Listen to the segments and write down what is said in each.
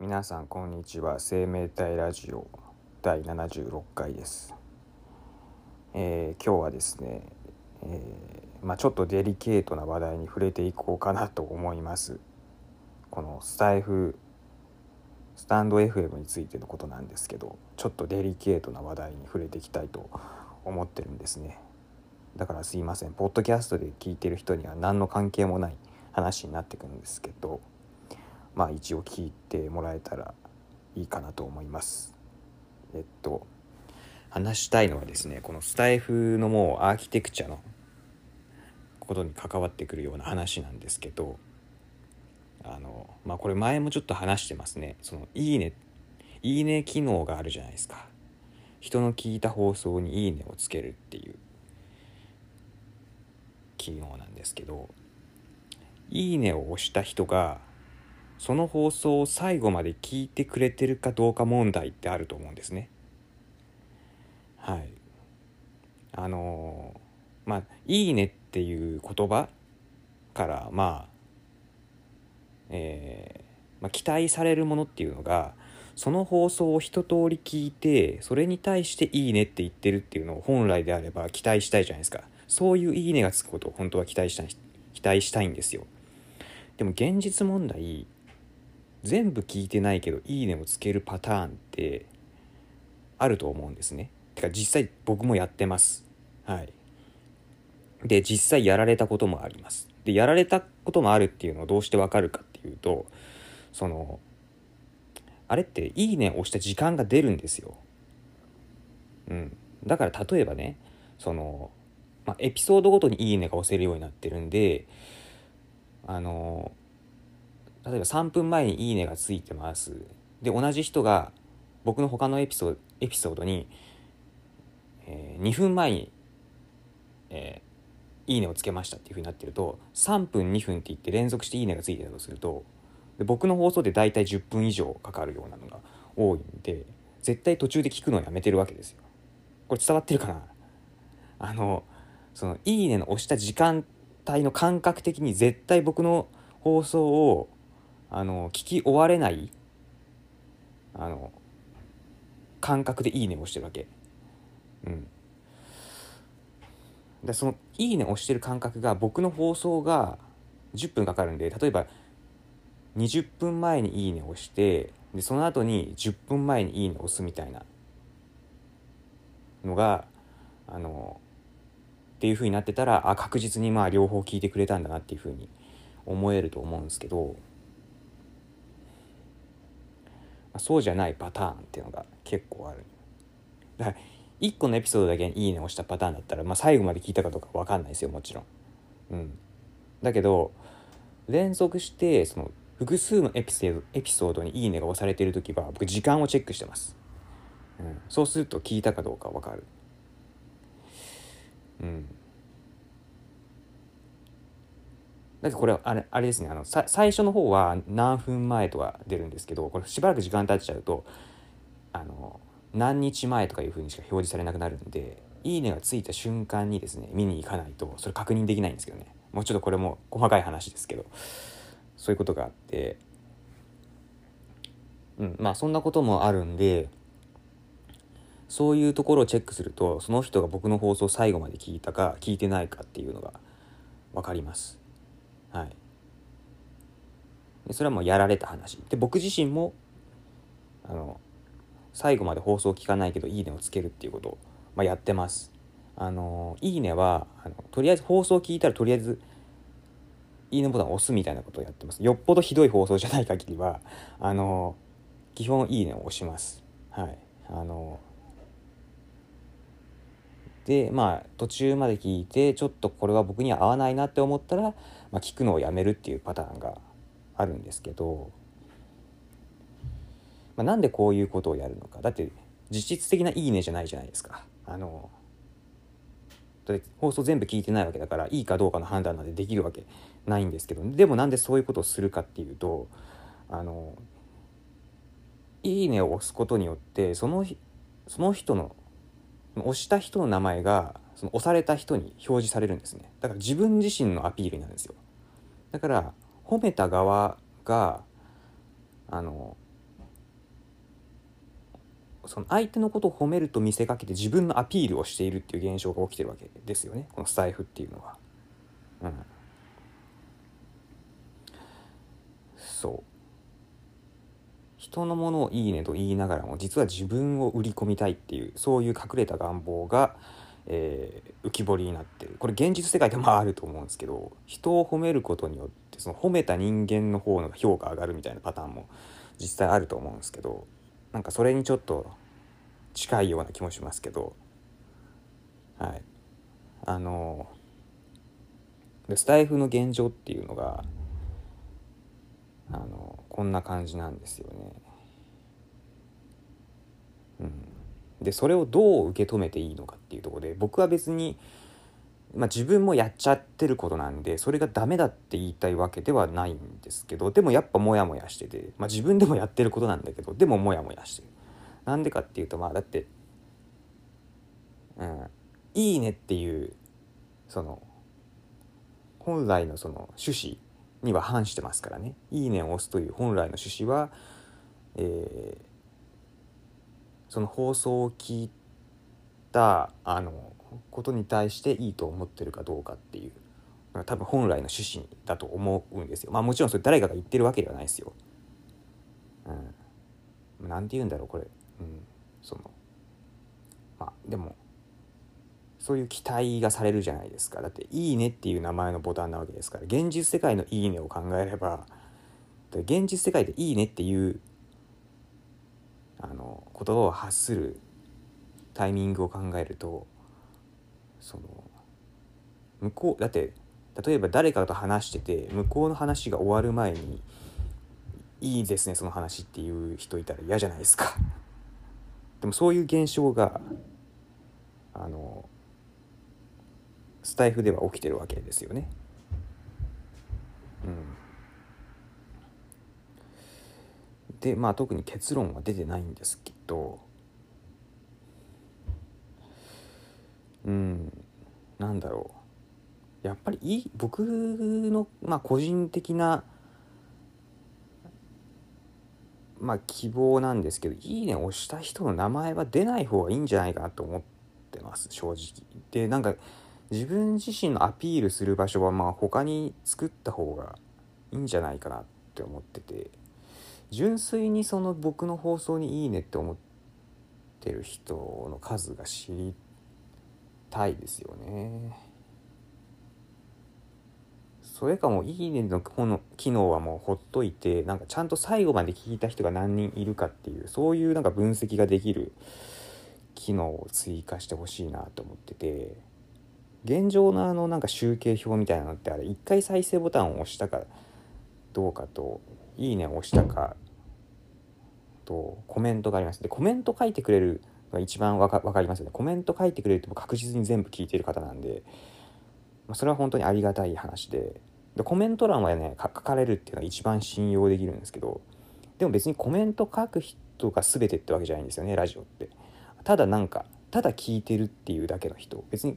皆さんこんにちは。生命体ラジオ第76回です、えー今日はですね、えーまあ、ちょっとデリケートな話題に触れていこうかなと思います。このスタイフスタンド FM についてのことなんですけどちょっとデリケートな話題に触れていきたいと思ってるんですね。だからすいません。ポッドキャストで聞いてる人には何の関係もない話になってくるんですけどまあ一応聞いてもらえたらいいかなと思います。えっと話したいのはですねこのスタイフのもうアーキテクチャのことに関わってくるような話なんですけどあのまあこれ前もちょっと話してますねそのいいねいいね機能があるじゃないですか人の聞いた放送にいいねをつけるっていう機能なんですけどいいねを押した人がその放送を最後まで聞いてくれてるかどうか問題ってあると思うんですね。はい。あのまあ「いいね」っていう言葉からまあえーまあ、期待されるものっていうのがその放送を一通り聞いてそれに対して「いいね」って言ってるっていうのを本来であれば期待したいじゃないですかそういう「いいね」がつくことを本当は期待した期待したいんですよでも現実問題全部聞いてないけど「いいね」をつけるパターンってあると思うんですね。てか実際僕もやってます。はい。で実際やられたこともあります。でやられたこともあるっていうのをどうしてわかるかっていうとそのあれって「いいね」を押した時間が出るんですよ。うん。だから例えばねその、まあ、エピソードごとに「いいね」が押せるようになってるんであの例えば3分前に「いいね」がついてますで同じ人が僕の他のエピソードエピソードに、えー2分前に、えーいいねをつけましたっていうふうになってると3分2分って言って連続していいねがついてたとするとで僕の放送で大体10分以上かかるようなのが多いんで絶対途中で聞くのをやめてるわけですよ。これ伝わってるかな？あのその「いいね」の押した時間帯の感覚的に絶対僕の放送をあの聞き終われないあの感覚で「いいね」をしてるわけ。うん。でその「いいね」を押してる感覚が僕の放送が10分かかるんで例えば20分前に「いいね」を押してでその後に10分前に「いいね」を押すみたいなのがあのっていう風になってたらあ確実にまあ両方聞いてくれたんだなっていう風に思えると思うんですけど、まあそうじゃないパターンっていうのが結構ある。だから1個のエピソードだけに「いいね」を押したパターンだったら、まあ、最後まで聞いたかどうか分かんないですよもちろん。うん、だけど連続してその複数のエピソードエピソードに「いいね」が押されてる時は僕時間をチェックしてます。うん、そうすると聞いたかどうか分かる。うん、だってこれあれあれですねあの最初の方は何分前とか出るんですけどこれしばらく時間経っちゃうとあの何日前とかいうふうにしか表示されなくなるんで「いいね」がついた瞬間にですね見に行かないとそれ確認できないんですけどね。もうちょっとこれも細かい話ですけどそういうことがあってうんまあそんなこともあるんでそういうところをチェックするとその人が僕の放送最後まで聞いたか聞いてないかっていうのが分かります。はい。でそれはもうやられた話。で僕自身もあの最後まで放送聞かないけど「いいね」をつけるっていうことを、まあ、やってます。あの「いいねは」あのとりあえず放送聞いたらとりあえず「いいね」ボタンを押すみたいなことをやってます。よっぽどひどい放送じゃない限りはあの基本「いいね」を押します。はい。あのでまあ途中まで聞いてちょっとこれは僕には合わないなって思ったら、まあ、聞くのをやめるっていうパターンがあるんですけど、まあ、なんでこういうことをやるのかだって実質的な「いいね」じゃないじゃないですか。あの放送全部聞いてないわけだからいいかどうかの判断なんてできるわけないんですけどでもなんでそういうことをするかっていうとあの「いいね」を押すことによってそのその人の押した人の名前がその押された人に表示されるんですね。だから自分自身のアピールなんですよ。だから褒めた側があのその相手のことを褒めると見せかけて自分のアピールをしているっていう現象が起きてるわけですよね。このスタイフっていうのは。うん、そう。人のものを「いいね」と言いながらも実は自分を売り込みたいっていうそういう隠れた願望が、えー、浮き彫りになってる。これ現実世界でもあると思うんですけど人を褒めることによってその褒めた人間の方の評価上がるみたいなパターンも実際あると思うんですけどなんかそれにちょっと近いような気もしますけどはい。あのスタイフの現状っていうのがあのこんな感じなんですよね。うん、でそれをどう受け止めていいのかっていうとこで僕は別に、まあ、自分もやっちゃってることなんでそれがダメだって言いたいわけではないんですけどでもやっぱモヤモヤしてて、まあ、自分でもやってることなんだけどでもモヤモヤしてる。なんでかっていうとまあだってうん「いいね」っていうその本来のその趣旨には反してますからね「いいね」を押すという本来の趣旨は、えー、その放送を聞いたあのことに対していいと思ってるかどうかっていう多分本来の趣旨だと思うんですよ。まあもちろんそれ誰かが言ってるわけではないですよ。うん。なんて言うんだろうこれ。うん。そのまあでもそういう期待がされるじゃないですかだって「いいね」っていう名前のボタンなわけですから現実世界の「いいね」を考えれば現実世界で「いいね」っていうあの言葉を発するタイミングを考えるとその向こうだって例えば誰かと話してて向こうの話が終わる前に「いいですねその話」っていう人いたら嫌じゃないですか。でもそういう現象があのスタイフでは起きてるわけですよね。うん、でまあ特に結論は出てないんですけど。うん。なんだろう。やっぱりいい僕の、まあ、個人的なまあ希望なんですけど「いいね」を押した人の名前は出ない方がいいんじゃないかなと思ってます正直。でなんか自分自身のアピールする場所はまあ他に作った方がいいんじゃないかなって思ってて。純粋にその僕の放送に「いいね」って思ってる人の数が知りたいですよね。それかも「いいね」のこの機能はもうほっといてなんかちゃんと最後まで聞いた人が何人いるかっていうそういうなんか分析ができる機能を追加してほしいなと思ってて。現状のあのなんか集計表みたいなのってあれ1回再生ボタンを押したかどうかと「いいね」を押したかとコメントがあります。でコメント書いてくれるのが一番わかりますよね。コメント書いてくれると確実に全部聞いてる方なんで、まあ、それは本当にありがたい話で。でコメント欄はね書かれるっていうのが一番信用できるんですけどでも別にコメント書く人が全てってわけじゃないんですよねラジオって。ただなんかただ聞いてるっていうだけの人。別に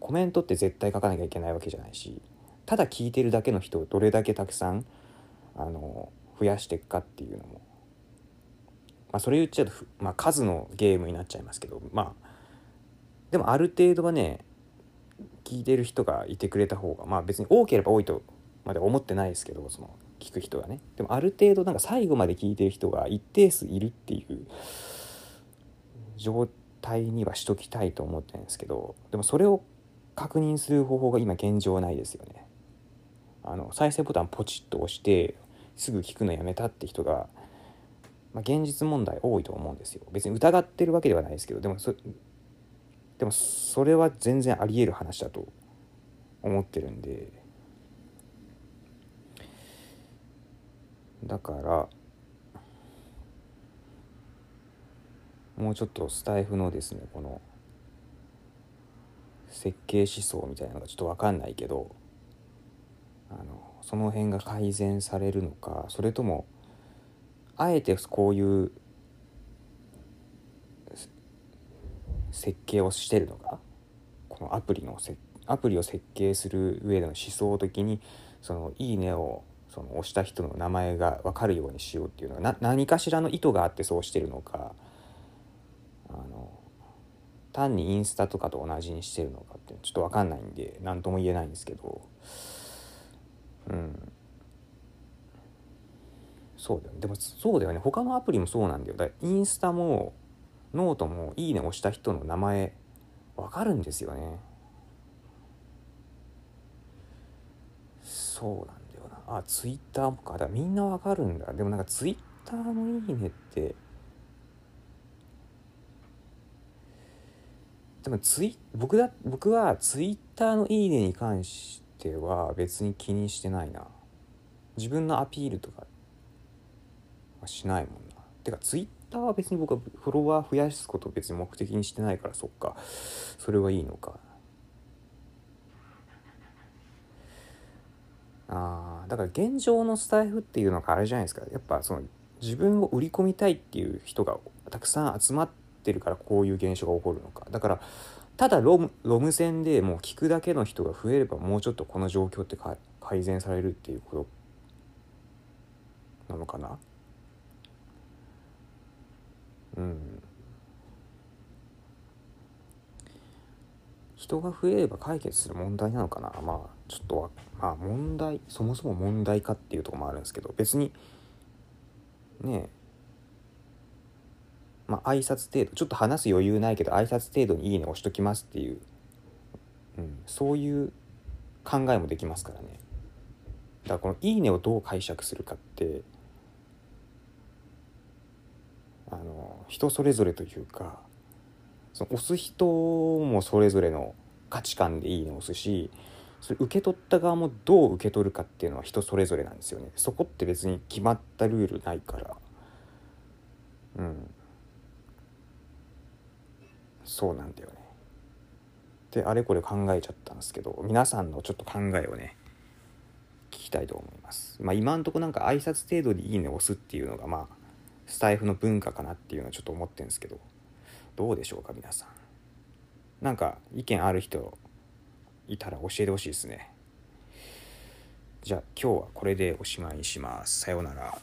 コメントって絶対書かなきゃいけないわけじゃないしただ聞いてるだけの人をどれだけたくさんあの増やしていくかっていうのも、まあ、それ言っちゃうと、まあ、数のゲームになっちゃいますけどまあでもある程度はね聞いてる人がいてくれた方がまあ別に多ければ多いとまで思ってないですけどその聞く人がねでもある程度なんか最後まで聞いてる人が一定数いるっていう状態にはしときたいと思ってるんですけどでもそれを確認する方法が今現状ないですよね。あの再生ボタンポチッと押してすぐ聞くのやめたって人が、まあ、現実問題多いと思うんですよ。別に疑ってるわけではないですけどでもそでもそれは全然ありえる話だと思ってるんでだからもうちょっとスタイフのですねこの設計思想みたいなのがちょっと分かんないけどあのその辺が改善されるのかそれともあえてこういう設計をしてるのかこのアプリのせアプリを設計する上での思想的にその「いいね」をその押した人の名前が分かるようにしようっていうのは何かしらの意図があってそうしてるのかあの単にインスタとかと同じにしてるのかってちょっと分かんないんで何とも言えないんですけどうん。そうだよね。でもそうだよね。他のアプリもそうなんだよ。だからインスタもノートも「いいね」押した人の名前分かるんですよね。そうなんだよな。あツイッターもか。だみんな分かるんだ。でもなんかツイッターの「いいね」って。でもツイ僕だ僕はツイッターの「いいね」に関しては別に気にしてないな。自分のアピールとかはしないもんな。てかツイッターは別に僕はフォロワー増やすことを別に目的にしてないからそっか。それはいいのか。あだから現状のスタイフっていうのがあれじゃないですか。やっぱその自分を売り込みたいっていう人がたくさん集まってるからこういう現象が起こるのか。だからただロムロム線でもう聞くだけの人が増えればもうちょっとこの状況って改善されるっていうことなのかな？うん。人が増えれば解決する問題なのかな？まあちょっとはまあ問題そもそも問題かっていうとこもあるんですけど別にねえまあ挨拶程度ちょっと話す余裕ないけど挨拶程度に「いいね」押しときますっていう、うん、そういう考えもできますからね。だからこの「いいね」をどう解釈するかってあの人それぞれというかその押す人もそれぞれの価値観でいいねを押すしそれ受け取った側もどう受け取るかっていうのは人それぞれなんですよね。そこって別に決まったルールないから。うん。そうなんだよね。であれこれ考えちゃったんですけど皆さんのちょっと考えをね聞きたいと思います。まあ今んとこなんか挨拶程度にいいねを押すっていうのがまあスタイフの文化かなっていうのはちょっと思ってるんですけどどうでしょうか皆さん。なんか意見ある人いたら教えてほしいですね。じゃあ今日はこれでおしまいにします。さようなら。